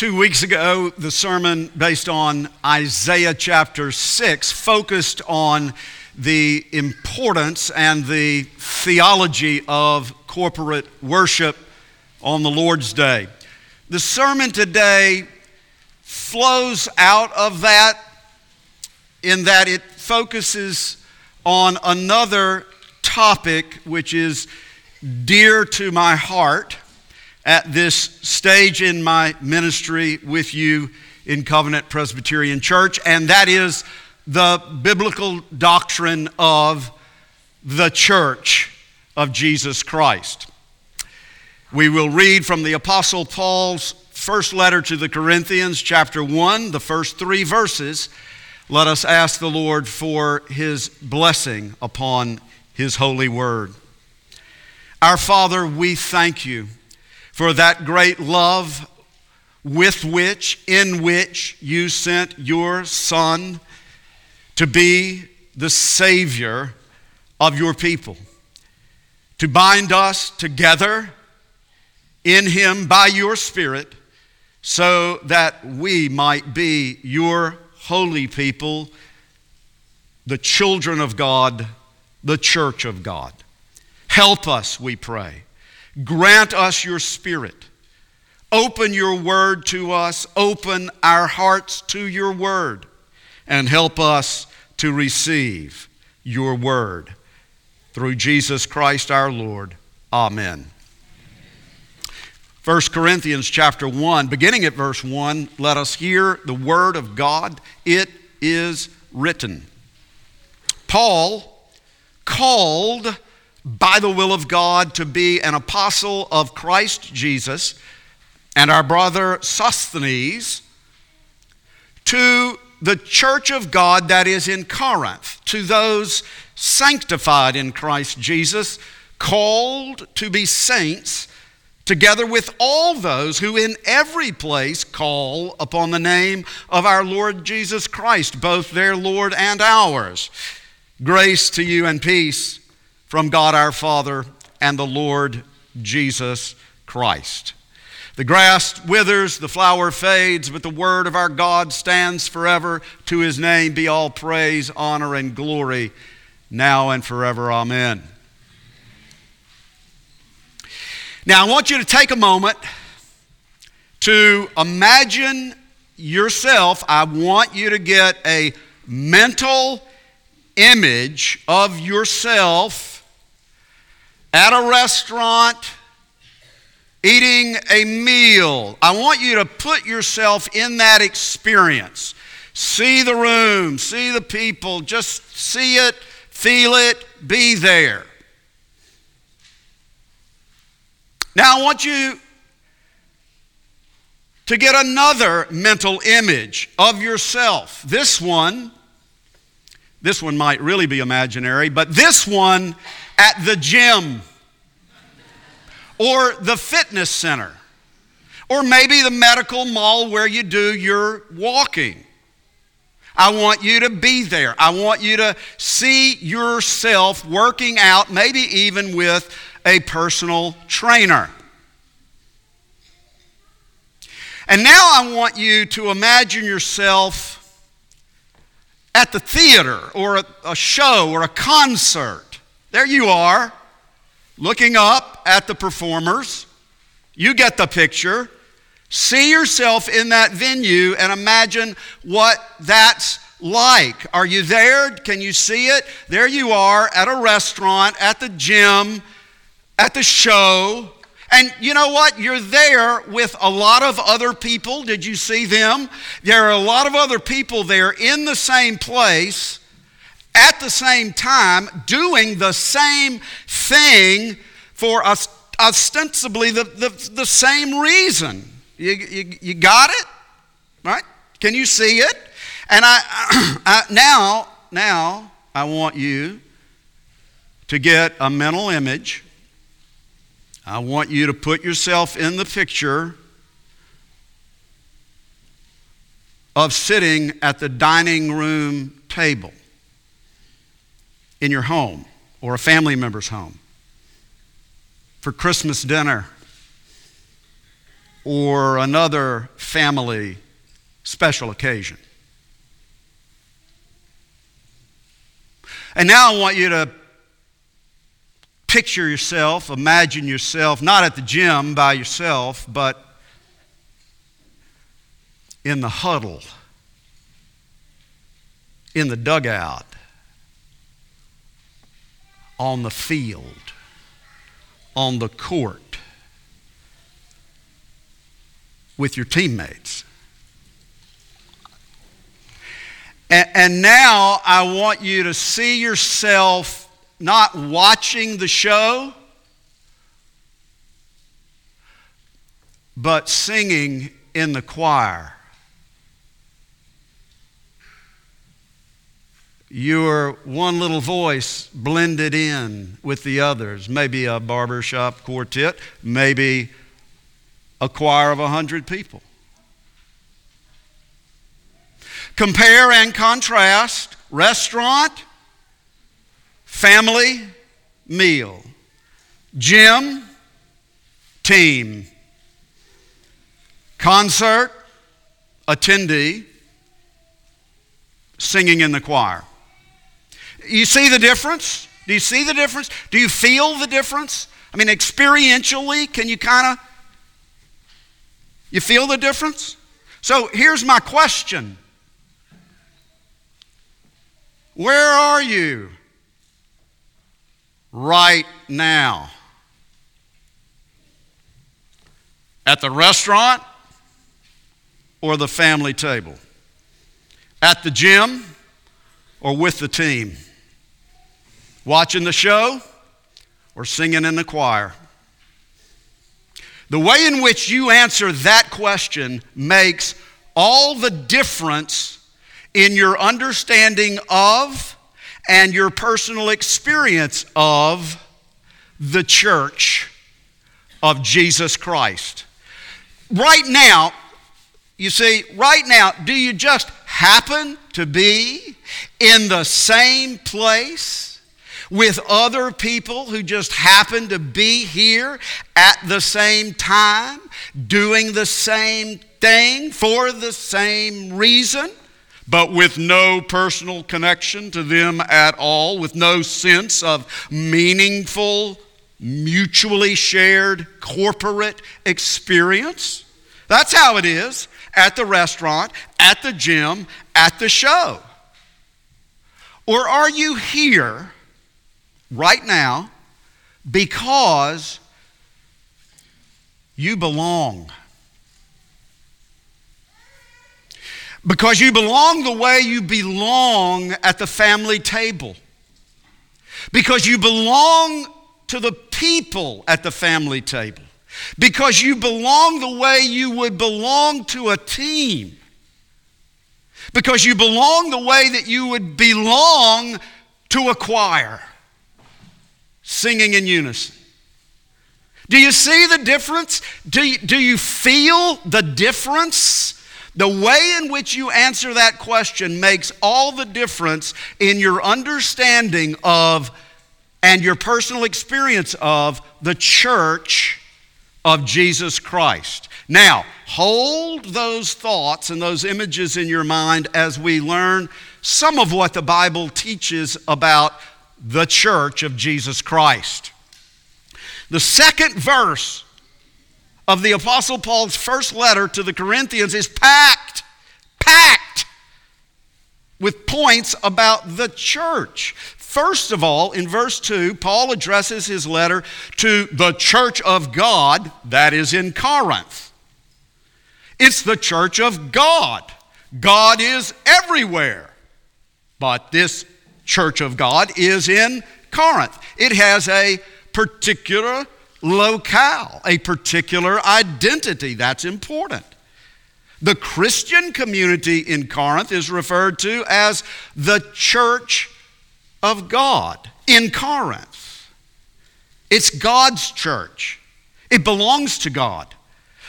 Two weeks ago, the sermon based on Isaiah chapter 6 focused on the importance and the theology of corporate worship on the Lord's Day. The sermon today flows out of that in that it focuses on another topic which is dear to my heart at this stage in my ministry with you in Covenant Presbyterian Church, and that is the biblical doctrine of the church of Jesus Christ. We will read from the Apostle Paul's first letter to the Corinthians, chapter 1, the first three verses. Let us ask the Lord for his blessing upon his holy word. Our Father, we thank you for that great love with which, in which you sent your Son to be the Savior of your people, to bind us together in Him by your Spirit, so that we might be your holy people, the children of God, the church of God. Help us, we pray Grant us your spirit. Open your word to us. Open our hearts to your word. And help us to receive your word. Through Jesus Christ our Lord. Amen. 1 Corinthians chapter 1, beginning at verse 1, let us hear the word of God. It is written. Paul, called by the will of God to be an apostle of Christ Jesus, and our brother Sosthenes to the church of God that is in Corinth, to those sanctified in Christ Jesus, called to be saints, together with all those who in every place call upon the name of our Lord Jesus Christ, both their Lord and ours. Grace to you and peace from God our Father and the Lord Jesus Christ. The grass withers, the flower fades, but the word of our God stands forever. To his name be all praise, honor, and glory, now and forever. Amen. Now, I want you to take a moment to imagine yourself. I want you to get a mental image of yourself at a restaurant eating a meal. I want you to put yourself in that experience. See the room, see the people, just see it, feel it, be there. Now, I want you to get another mental image of yourself. This one, this one might really be imaginary, but this one at the gym or the fitness center or maybe the medical mall where you do your walking. I want you to be there. I want you to see yourself working out, maybe even with a personal trainer. And now I want you to imagine yourself at the theater or a, a show or a concert. There you are, looking up at the performers. You get the picture. See yourself in that venue and imagine what that's like. Are you there? Can you see it? There you are at a restaurant, at the gym, at the show. And you know what? You're there with a lot of other people. Did you see them? There are a lot of other people there in the same place at the same time doing the same thing for us ostensibly the, the, the same reason. You, you, you got it? Right? Can you see it? And I, I, now, now I want you to get a mental image. I want you to put yourself in the picture of sitting at the dining room table in your home or a family member's home for Christmas dinner. or another family special occasion. And now I want you to picture yourself, imagine yourself, not at the gym by yourself, but in the huddle, in the dugout, on the field, on the court, with your teammates. And, now I want you to see yourself not watching the show, but singing in the choir. Your one little voice blended in with the others, maybe a barbershop quartet, maybe a choir of a hundred people. Compare and contrast restaurant, family, meal, gym, team, concert, attendee, singing in the choir. You see the difference? Do you see the difference? Do you feel the difference? I mean, experientially, can you kind of you feel the difference? So here's my question where are you right now? At the restaurant or the family table? At the gym or with the team? Watching the show or singing in the choir? The way in which you answer that question makes all the difference in your understanding of and your personal experience of the church of Jesus Christ. Right now, you see, right now, do you just happen to be in the same place with other people who just happen to be here at the same time, doing the same thing for the same reason? but with no personal connection to them at all, with no sense of meaningful, mutually shared corporate experience. That's how it is at the restaurant, at the gym, at the show. Or are you here right now because you belong? Because you belong the way you belong at the family table. Because you belong to the people at the family table. Because you belong the way you would belong to a team. Because you belong the way that you would belong to a choir, singing in unison. Do you see the difference? Do you, do you feel the difference? The way in which you answer that question makes all the difference in your understanding of and your personal experience of the church of Jesus Christ. Now, hold those thoughts and those images in your mind as we learn some of what the Bible teaches about the church of Jesus Christ. The second verse of the Apostle Paul's first letter to the Corinthians is packed, packed with points about the church. First of all, in verse 2, Paul addresses his letter to the church of God that is in Corinth. It's the church of God. God is everywhere. But this church of God is in Corinth. It has a particular locale, a particular identity. That's important. The Christian community in Corinth is referred to as the church of God in Corinth. It's God's church, it belongs to God.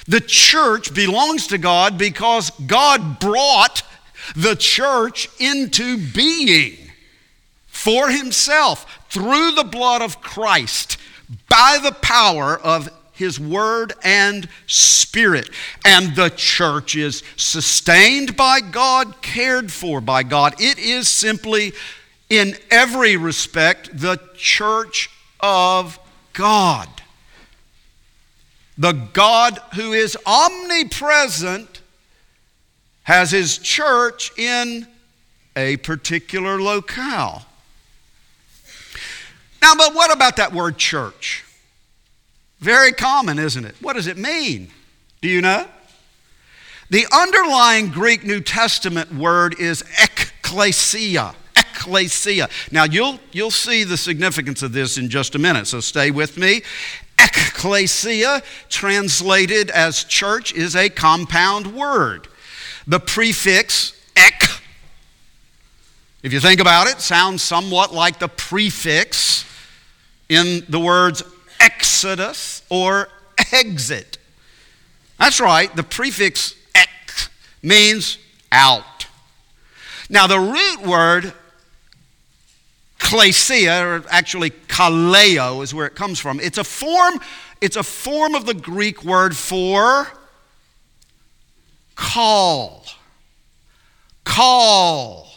The church belongs to God because God brought the church into being for himself through the blood of Christ by the power of His Word and Spirit. And the church is sustained by God, cared for by God. It is simply, in every respect, the church of God. The God who is omnipresent has His church in a particular locale. Now, but what about that word church? Very common, isn't it? What does it mean? Do you know? The underlying Greek New Testament word is ekklesia. Ekklesia. Now, you'll, you'll see the significance of this in just a minute, so stay with me. Ekklesia, translated as church, is a compound word. The prefix ek, if you think about it, sounds somewhat like the prefix in the words exodus or exit. That's right, the prefix ek means out. Now, the root word klesia, or actually kaleo, is where it comes from. It's a form, it's a form of the Greek word for call. Call.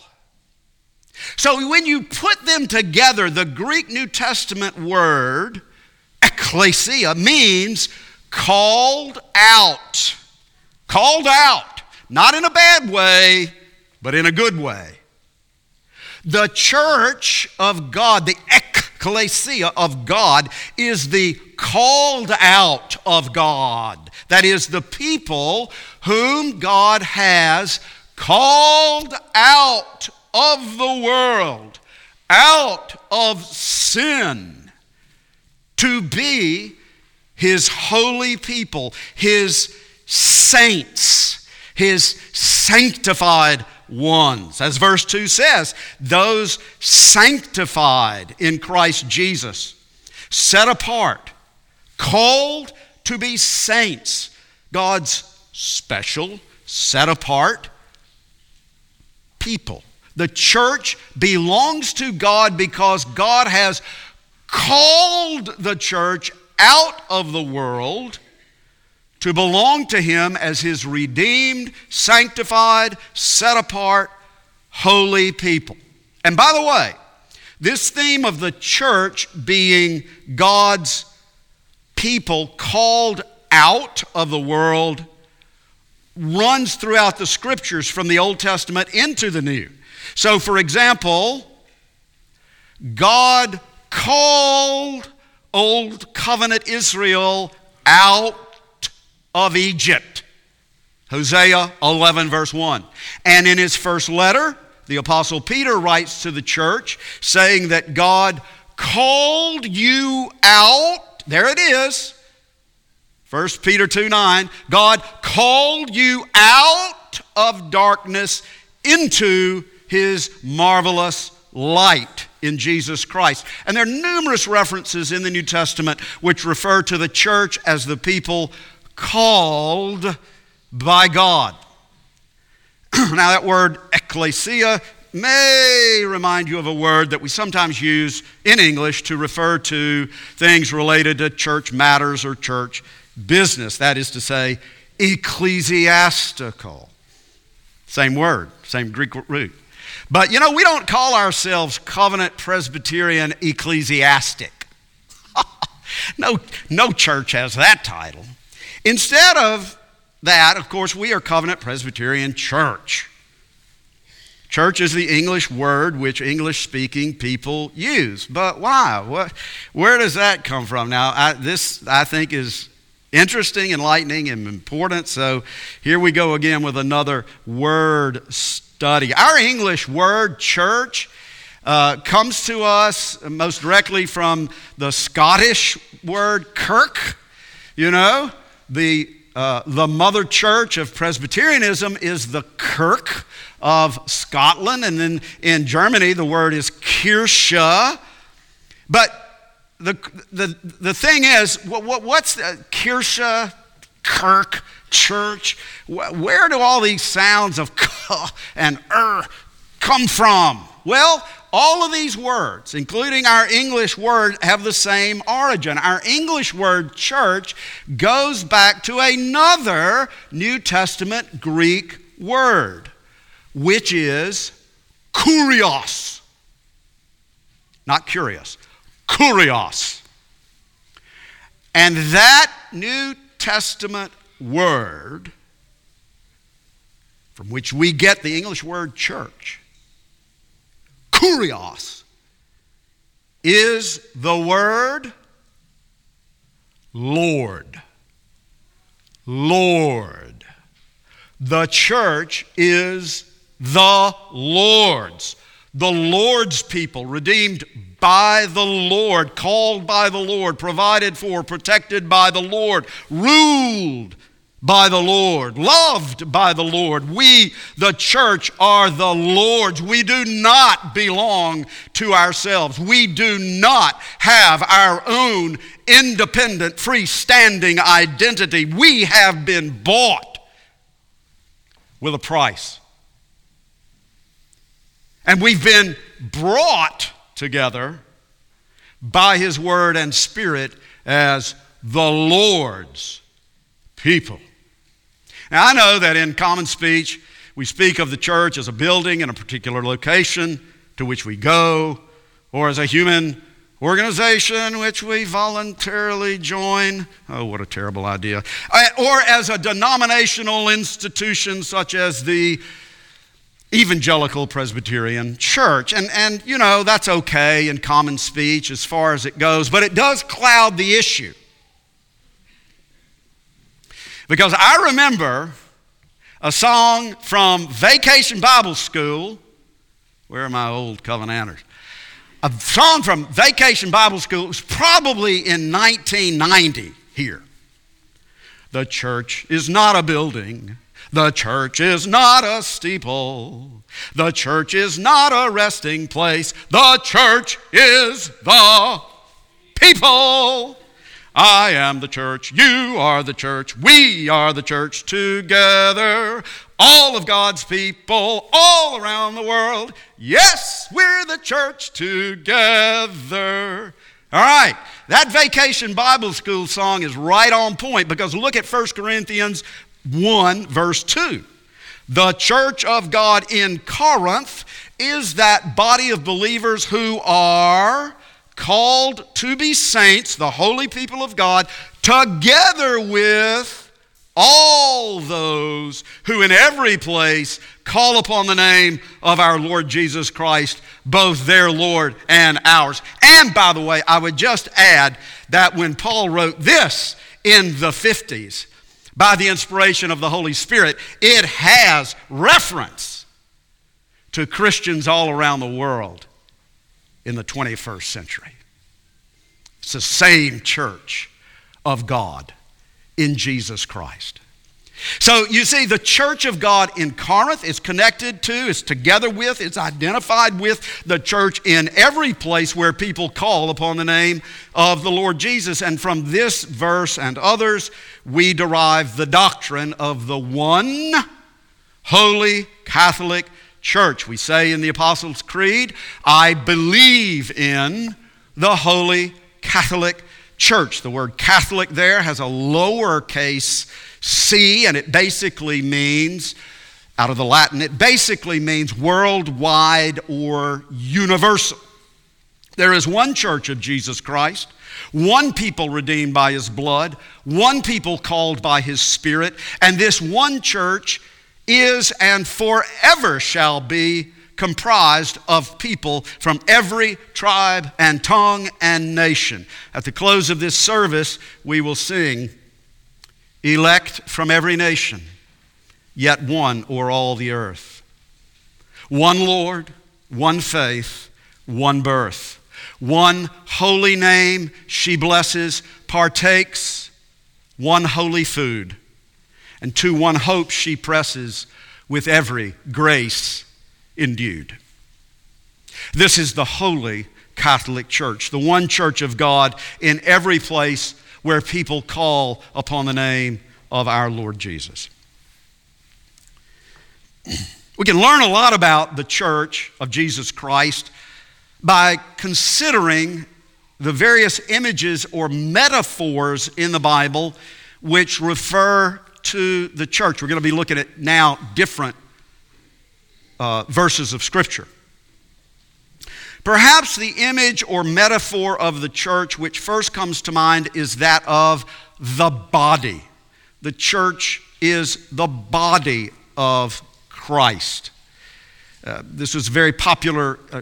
So when you put them together, the Greek New Testament word, ecclesia, means called out. Called out. Not in a bad way, but in a good way. The church of God, the ecclesia of God, is the called out of God. That is, the people whom God has called out of the world, out of sin, to be his holy people, his saints, his sanctified ones. As verse 2 says, those sanctified in Christ Jesus, set apart, called to be saints, God's special, set apart people. The church belongs to God because God has called the church out of the world to belong to Him as His redeemed, sanctified, set apart, holy people. And by the way, this theme of the church being God's people called out of the world runs throughout the scriptures from the Old Testament into the New. So, for example, God called Old Covenant Israel out of Egypt. Hosea 11, verse 1. And in his first letter, the Apostle Peter writes to the church saying that God called you out. There it is. 1 Peter 2 9. God called you out of darkness into his marvelous light in Jesus Christ. And there are numerous references in the New Testament which refer to the church as the people called by God. now, that word ecclesia may remind you of a word that we sometimes use in English to refer to things related to church matters or church business. That is to say, ecclesiastical. Same word, same Greek root. But you know, we don't call ourselves Covenant Presbyterian Ecclesiastic. no, no church has that title. Instead of that, of course, we are Covenant Presbyterian Church. Church is the English word which English speaking people use. But why? What, where does that come from? Now, I, this I think is interesting, enlightening, and important. So here we go again with another word study. Our English word church uh, comes to us most directly from the Scottish word kirk. You know, the, uh, the mother church of Presbyterianism is the Kirk of Scotland. And then in Germany, the word is Kirche. But the, the, the thing is, what, what's the Kirche, Kirk, church? Where do all these sounds of k and er come from? Well, all of these words, including our English word, have the same origin. Our English word church goes back to another New Testament Greek word, which is kurios. Not curious, kurios. And that New Testament word, from which we get the English word church, kurios is the word Lord. Lord. The church is the Lord's. The Lord's people, redeemed by the Lord, called by the Lord, provided for, protected by the Lord, ruled by the Lord, loved by the Lord. We, the church, are the Lord's. We do not belong to ourselves. We do not have our own independent, freestanding identity. We have been bought with a price. And we've been brought together by His Word and Spirit as the Lord's people. Now, I know that in common speech, we speak of the church as a building in a particular location to which we go, or as a human organization which we voluntarily join. Oh, what a terrible idea. Uh, or as a denominational institution such as the Evangelical Presbyterian Church. And, and, you know, that's okay in common speech as far as it goes, but it does cloud the issue. Because I remember a song from Vacation Bible School. Where are my old Covenanters? A song from Vacation Bible School. It was probably in 1990 here. The church is not a building. The church is not a steeple. The church is not a resting place. The church is the people. I am the church, you are the church, we are the church together. All of God's people all around the world. Yes, we're the church together. All right, that vacation Bible school song is right on point because look at 1 Corinthians 1, verse 2. The church of God in Corinth is that body of believers who are called to be saints, the holy people of God, together with all those who in every place call upon the name of our Lord Jesus Christ, both their Lord and ours. And by the way, I would just add that when Paul wrote this in the 50s, by the inspiration of the Holy Spirit, it has reference to Christians all around the world in the 21st century. It's the same church of God in Jesus Christ. So you see, the church of God in Corinth is connected to, is together with, is identified with the church in every place where people call upon the name of the Lord Jesus. And from this verse and others, we derive the doctrine of the one holy Catholic church. We say in the Apostles' Creed, I believe in the Holy Catholic Church. The word Catholic there has a lowercase c, and it basically means, out of the Latin, it basically means worldwide or universal. There is one church of Jesus Christ, one people redeemed by his blood, one people called by his spirit, and this one church is and forever shall be comprised of people from every tribe and tongue and nation. At the close of this service, we will sing, Elect from every nation, yet one o'er all the earth. One Lord, one faith, one birth. One holy name she blesses, partakes, one holy food and to one hope she presses with every grace endued. This is the holy Catholic Church, the one church of God in every place where people call upon the name of our Lord Jesus. We can learn a lot about the church of Jesus Christ by considering the various images or metaphors in the Bible which refer to the church. We're going to be looking at now different uh, verses of Scripture. Perhaps the image or metaphor of the church which first comes to mind is that of the body. The church is the body of Christ. Uh, this was very popular. Uh,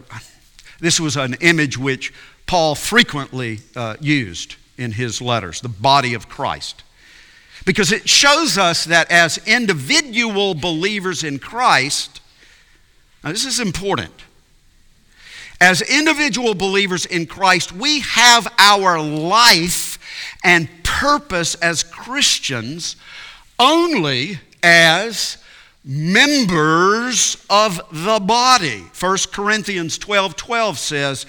this was an image which Paul frequently uh, used in his letters the body of Christ. Because it shows us that as individual believers in Christ, now this is important. As individual believers in Christ, we have our life and purpose as Christians only as members of the body. 1 Corinthians 12 12 says,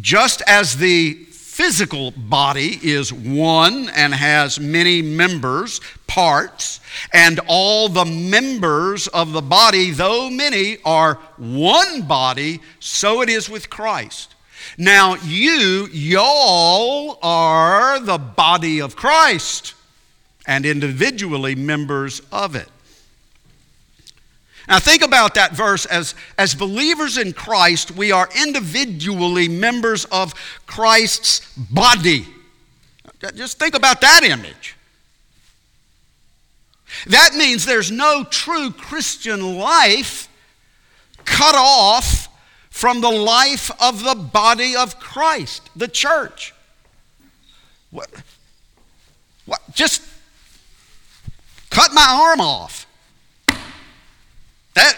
just as the physical body is one and has many members, parts, and all the members of the body, though many, are one body, so it is with Christ. Now, you, y'all, are the body of Christ and individually members of it. Now, think about that verse as, as believers in Christ, we are individually members of Christ's body. Just think about that image. That means there's no true Christian life cut off from the life of the body of Christ, the church. What? What? Just cut my arm off. That,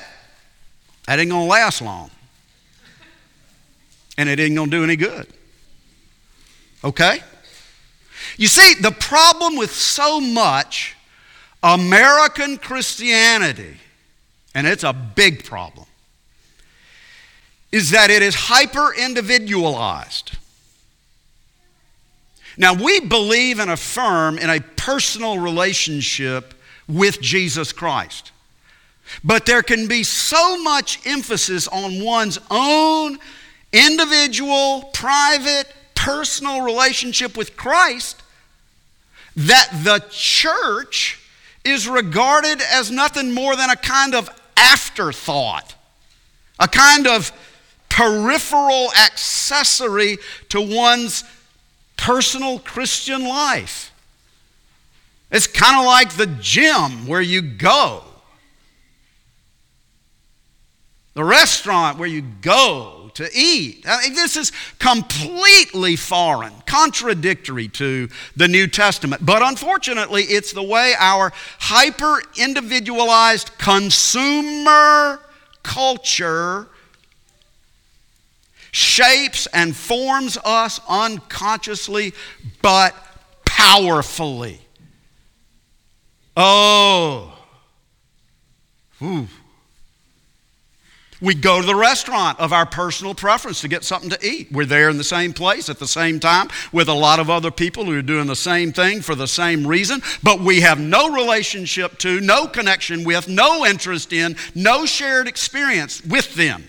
that ain't going to last long. And it ain't going to do any good. Okay? You see, the problem with so much American Christianity, and it's a big problem, is that it is hyper individualized. Now, we believe and affirm in a personal relationship with Jesus Christ. But there can be so much emphasis on one's own individual, private, personal relationship with Christ that the church is regarded as nothing more than a kind of afterthought, a kind of peripheral accessory to one's personal Christian life. It's kind of like the gym where you go the restaurant where you go to eat. I mean, this is completely foreign, contradictory to the New Testament. But unfortunately, it's the way our hyper individualized consumer culture shapes and forms us unconsciously but powerfully. Oh, Ooh. We go to the restaurant of our personal preference to get something to eat. We're there in the same place at the same time with a lot of other people who are doing the same thing for the same reason, but we have no relationship to, no connection with, no interest in, no shared experience with them.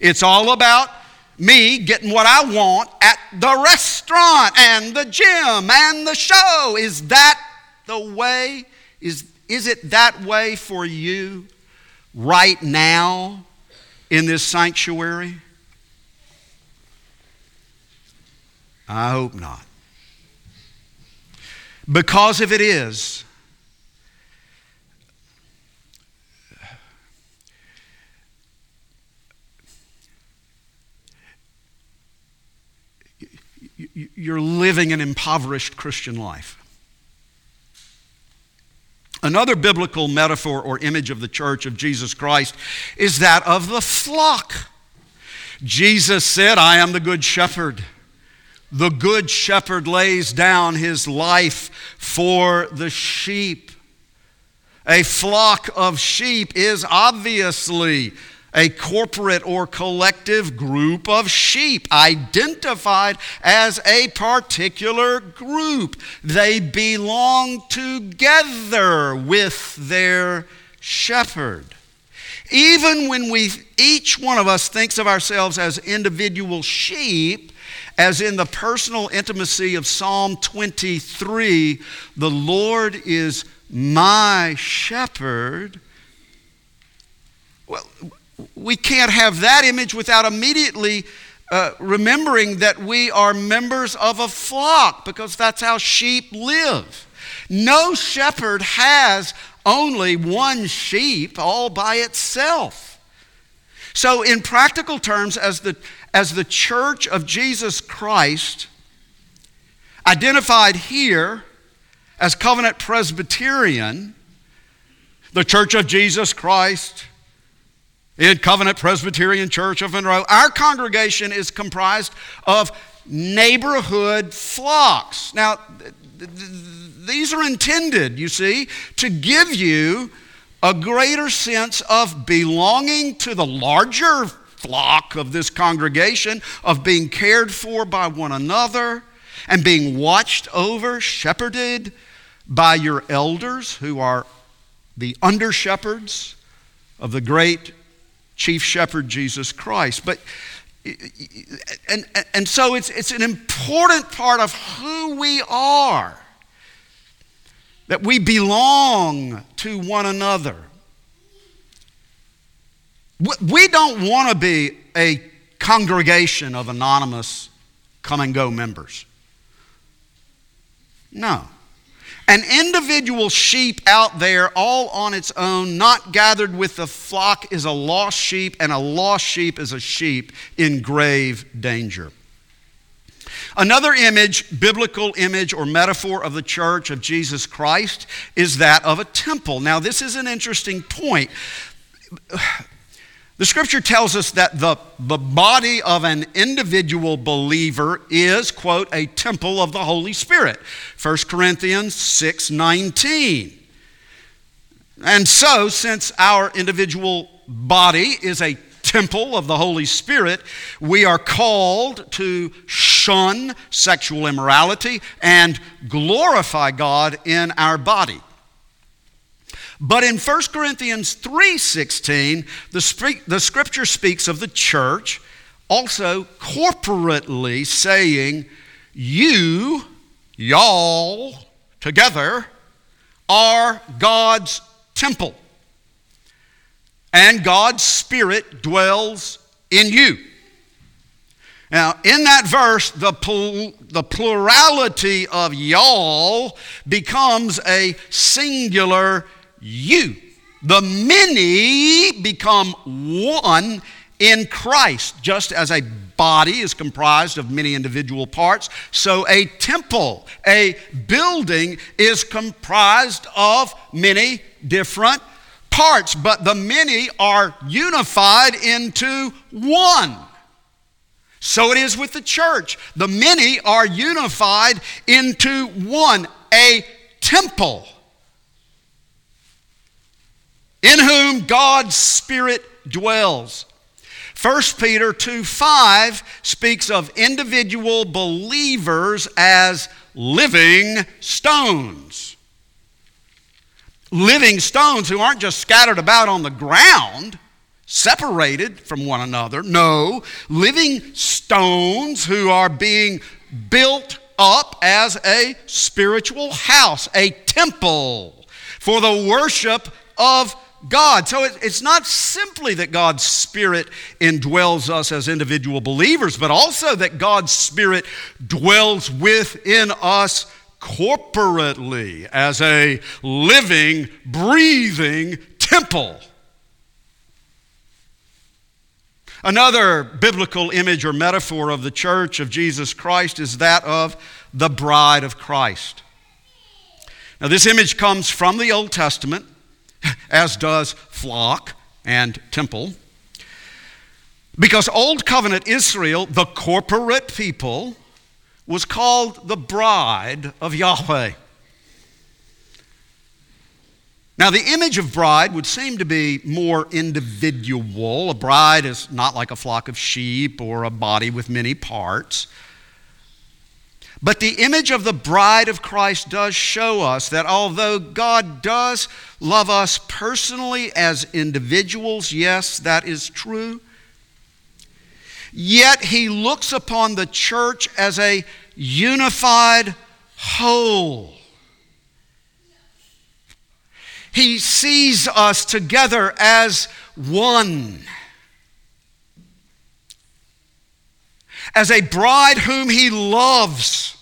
It's all about me getting what I want at the restaurant and the gym and the show. Is that the way? Is, is it that way for you right now? In this sanctuary? I hope not. Because if it is, you're living an impoverished Christian life. Another biblical metaphor or image of the church of Jesus Christ is that of the flock. Jesus said, I am the good shepherd. The good shepherd lays down his life for the sheep. A flock of sheep is obviously a corporate or collective group of sheep identified as a particular group. They belong together with their shepherd. Even when we, each one of us thinks of ourselves as individual sheep, as in the personal intimacy of Psalm 23, the Lord is my shepherd. Well, we can't have that image without immediately uh, remembering that we are members of a flock because that's how sheep live. No shepherd has only one sheep all by itself. So, in practical terms, as the, as the church of Jesus Christ, identified here as Covenant Presbyterian, the church of Jesus Christ, in Covenant Presbyterian Church of Monroe, our congregation is comprised of neighborhood flocks. Now, these are intended, you see, to give you a greater sense of belonging to the larger flock of this congregation, of being cared for by one another, and being watched over, shepherded by your elders who are the under shepherds of the great chief shepherd Jesus Christ. But and, and so it's, it's an important part of who we are that we belong to one another. We don't want to be a congregation of anonymous come and go members. No. An individual sheep out there all on its own, not gathered with the flock, is a lost sheep, and a lost sheep is a sheep in grave danger. Another image, biblical image or metaphor of the church of Jesus Christ, is that of a temple. Now, this is an interesting point. The scripture tells us that the, the body of an individual believer is, quote, a temple of the Holy Spirit. 1 Corinthians 6 19. And so, since our individual body is a temple of the Holy Spirit, we are called to shun sexual immorality and glorify God in our body. But in 1 Corinthians 3:16, the, the scripture speaks of the church also corporately saying, You, y'all, together are God's temple. And God's Spirit dwells in you. Now, in that verse, the, pl- the plurality of y'all becomes a singular you. The many become one in Christ, just as a body is comprised of many individual parts, so a temple, a building, is comprised of many different parts, but the many are unified into one. So it is with the church. The many are unified into one, a temple in whom God's Spirit dwells. 1 Peter 2 5 speaks of individual believers as living stones. Living stones who aren't just scattered about on the ground, separated from one another. No, living stones who are being built up as a spiritual house, a temple for the worship of God. So it's not simply that God's Spirit indwells us as individual believers, but also that God's Spirit dwells within us corporately as a living, breathing temple. Another biblical image or metaphor of the church of Jesus Christ is that of the bride of Christ. Now, this image comes from the Old Testament as does flock and temple. Because Old Covenant Israel, the corporate people, was called the bride of Yahweh. Now, the image of bride would seem to be more individual. A bride is not like a flock of sheep or a body with many parts. But the image of the bride of Christ does show us that although God does love us personally as individuals, yes, that is true, yet he looks upon the church as a unified whole. He sees us together as one. As a bride whom he loves,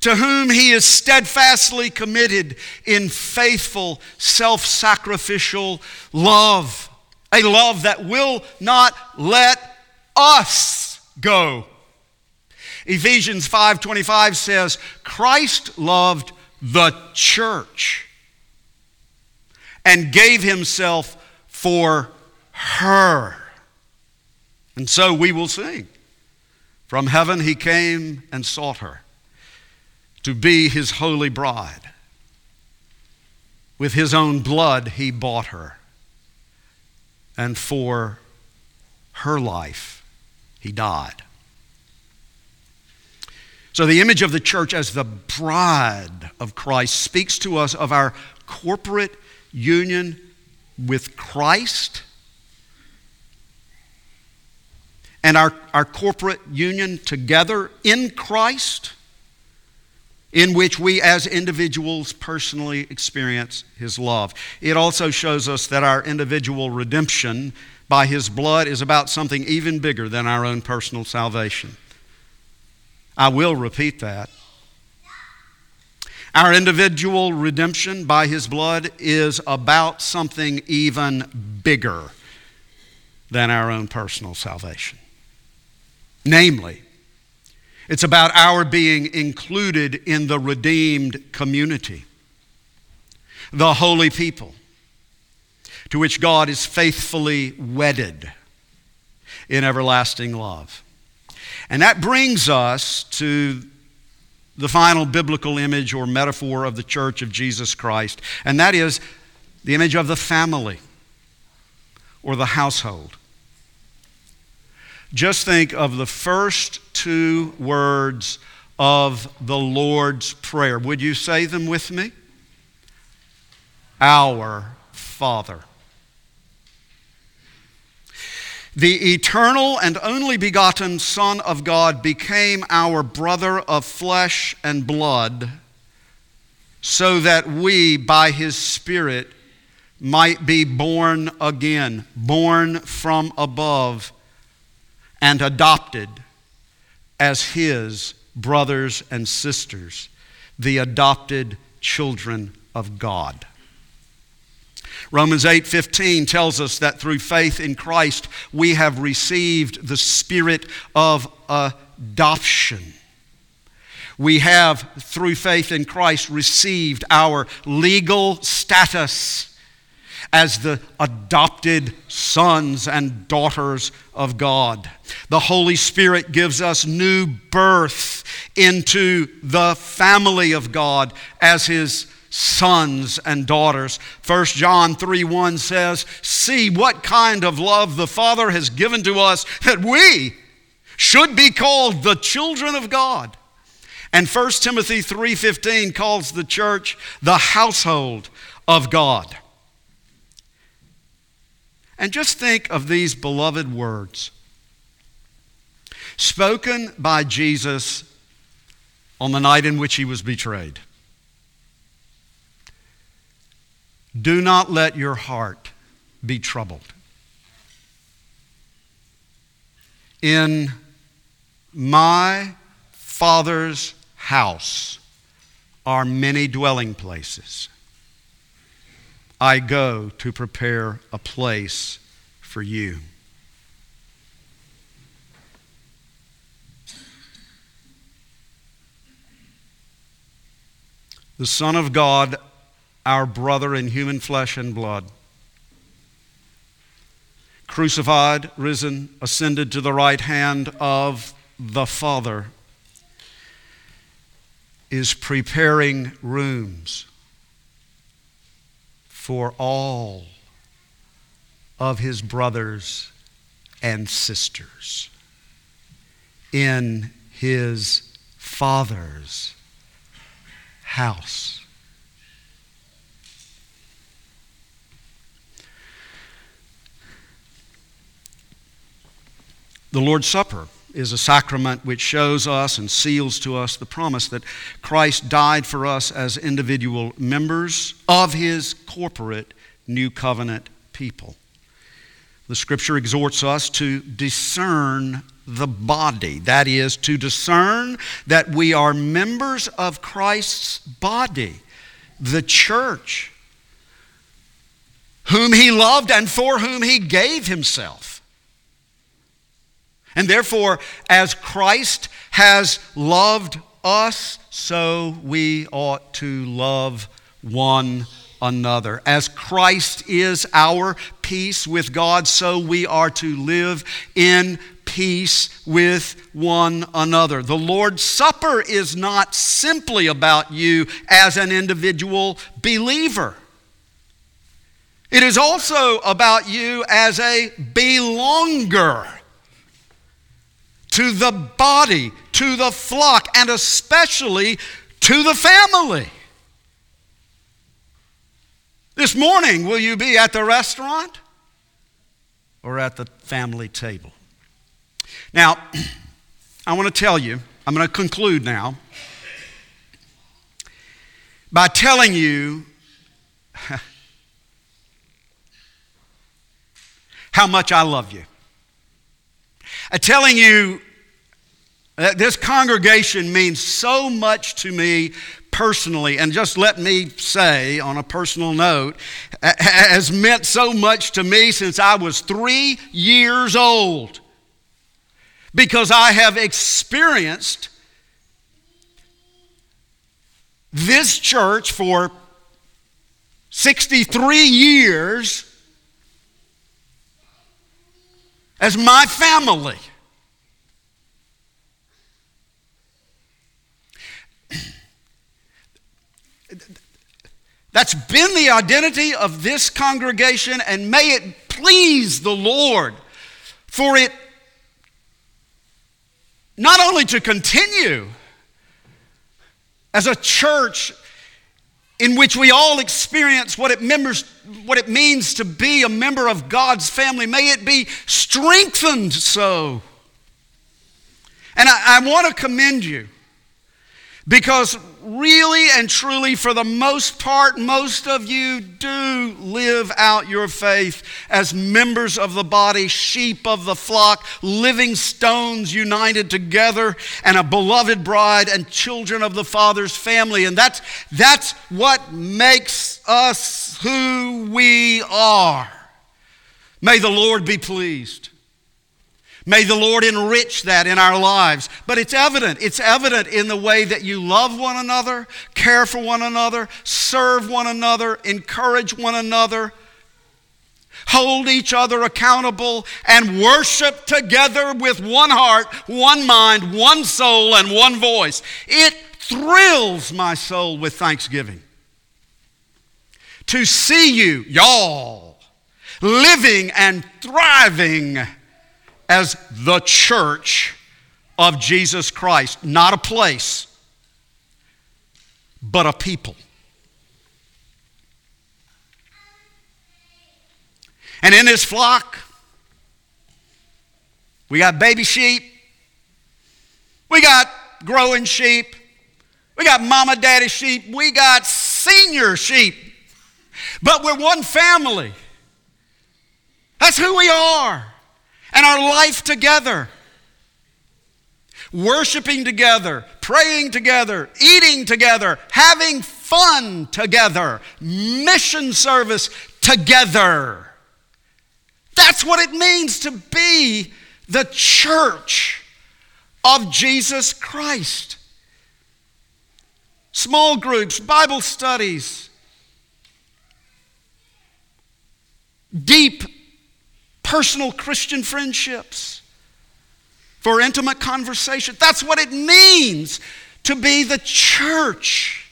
to whom he is steadfastly committed in faithful, self sacrificial love, a love that will not let us go. Ephesians 5:25 says, Christ loved the church and gave himself for her. And so we will sing. From heaven he came and sought her to be his holy bride. With his own blood he bought her. And for her life he died. So, the image of the church as the bride of Christ speaks to us of our corporate union with Christ and our, our corporate union together in Christ, in which we as individuals personally experience His love. It also shows us that our individual redemption by His blood is about something even bigger than our own personal salvation. I will repeat that. Our individual redemption by His blood is about something even bigger than our own personal salvation. Namely, it's about our being included in the redeemed community, the holy people, to which God is faithfully wedded in everlasting love. And that brings us to the final biblical image or metaphor of the church of Jesus Christ, and that is the image of the family or the household. Just think of the first two words of the Lord's Prayer. Would you say them with me? Our Father. The eternal and only begotten Son of God became our brother of flesh and blood so that we, by his Spirit, might be born again, born from above and adopted as his brothers and sisters, the adopted children of God. Romans 8:15 tells us that through faith in Christ we have received the spirit of adoption. We have through faith in Christ received our legal status as the adopted sons and daughters of God. The Holy Spirit gives us new birth into the family of God as His sons and daughters. 1 John 3 1 says, See what kind of love the Father has given to us that we should be called the children of God. And 1 Timothy 3:15 calls the church the household of God. And just think of these beloved words spoken by Jesus on the night in which he was betrayed. Do not let your heart be troubled. In my Father's house are many dwelling places. I go to prepare a place for you. The Son of God, our brother in human flesh and blood, crucified, risen, ascended to the right hand of the Father, is preparing rooms for all of his brothers and sisters in his Father's house. The Lord's Supper is a sacrament which shows us and seals to us the promise that Christ died for us as individual members of his corporate new covenant people. The scripture exhorts us to discern the body. That is, to discern that we are members of Christ's body, the church, whom he loved and for whom he gave himself. And therefore, as Christ has loved us, so we ought to love one another. As Christ is our peace with God, so we are to live in peace with one another. The Lord's Supper is not simply about you as an individual believer. It is also about you as a belonger to the body, to the flock, and especially to the family. This morning, will you be at the restaurant or at the family table? Now, I want to tell you, I'm going to conclude now by telling you how much I love you. Uh, telling you that this congregation means so much to me personally, and just let me say on a personal note, has meant so much to me since I was three years old. Because I have experienced this church for 63 years as my family. That's been the identity of this congregation, and may it please the Lord for it not only to continue as a church in which we all experience what it, members, what it means to be a member of God's family, may it be strengthened so. And I, I want to commend you because really and truly, for the most part, most of you do live out your faith as members of the body, sheep of the flock, living stones united together, and a beloved bride and children of the Father's family. And that's, that's what makes us who we are. May the Lord be pleased. May the Lord enrich that in our lives. But it's evident. It's evident in the way that you love one another, care for one another, serve one another, encourage one another, hold each other accountable, and worship together with one heart, one mind, one soul, and one voice. It thrills my soul with thanksgiving to see you, y'all, living and thriving as the church of Jesus Christ. Not a place, but a people. And in this flock, we got baby sheep, we got growing sheep, we got mama daddy sheep, we got senior sheep. But we're one family. That's who we are and our life together. Worshiping together, praying together, eating together, having fun together, mission service together. That's what it means to be the church of Jesus Christ. Small groups, Bible studies, deep personal Christian friendships, for intimate conversation. That's what it means to be the church.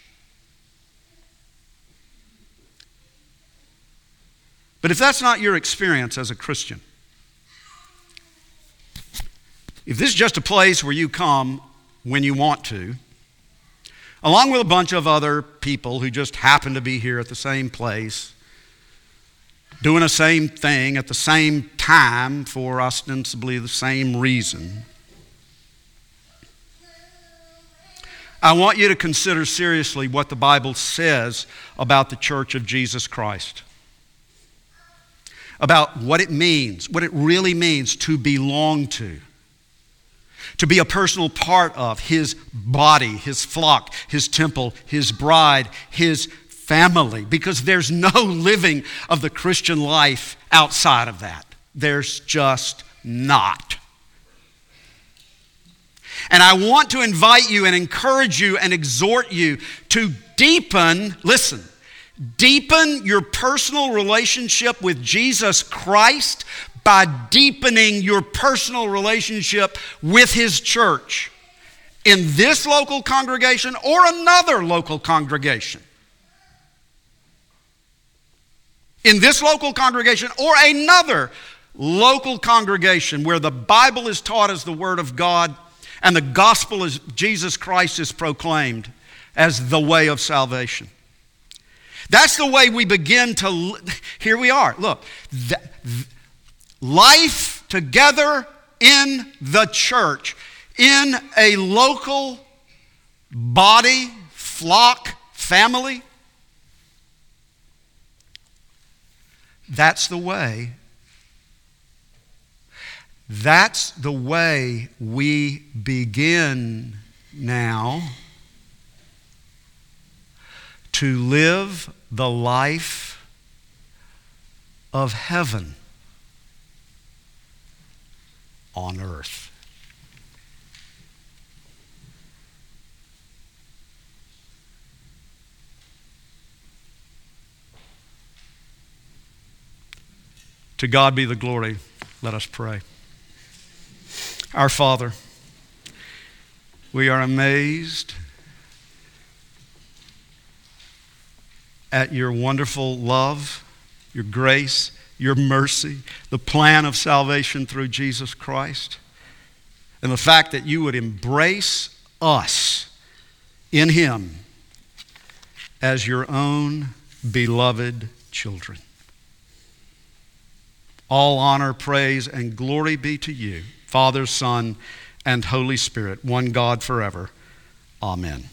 But if that's not your experience as a Christian, if this is just a place where you come when you want to, along with a bunch of other people who just happen to be here at the same place, doing the same thing at the same time for ostensibly the same reason. I want you to consider seriously what the Bible says about the church of Jesus Christ. About what it means, what it really means to belong to, to be a personal part of His body, His flock, His temple, His bride, His family, because there's no living of the Christian life outside of that. There's just not. And I want to invite you and encourage you and exhort you to deepen, listen, deepen your personal relationship with Jesus Christ by deepening your personal relationship with His church in this local congregation or another local congregation. In this local congregation or another local congregation where the Bible is taught as the Word of God and the gospel is Jesus Christ is proclaimed as the way of salvation. That's the way we begin to. Here we are. Look, the, life together in the church, in a local body, flock, family. That's the way that's the way we begin now to live the life of heaven on earth. To God be the glory. Let us pray. Our Father, we are amazed at your wonderful love, your grace, your mercy, the plan of salvation through Jesus Christ, and the fact that you would embrace us in Him as your own beloved children. All honor, praise, and glory be to you. Father, Son, and Holy Spirit, one God forever. Amen.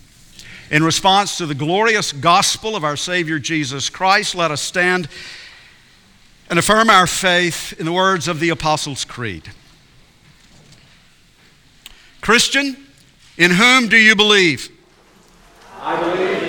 In response to the glorious gospel of our Savior Jesus Christ, let us stand and affirm our faith in the words of the Apostles' Creed. Christian, in whom do you believe? I believe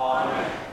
好嘞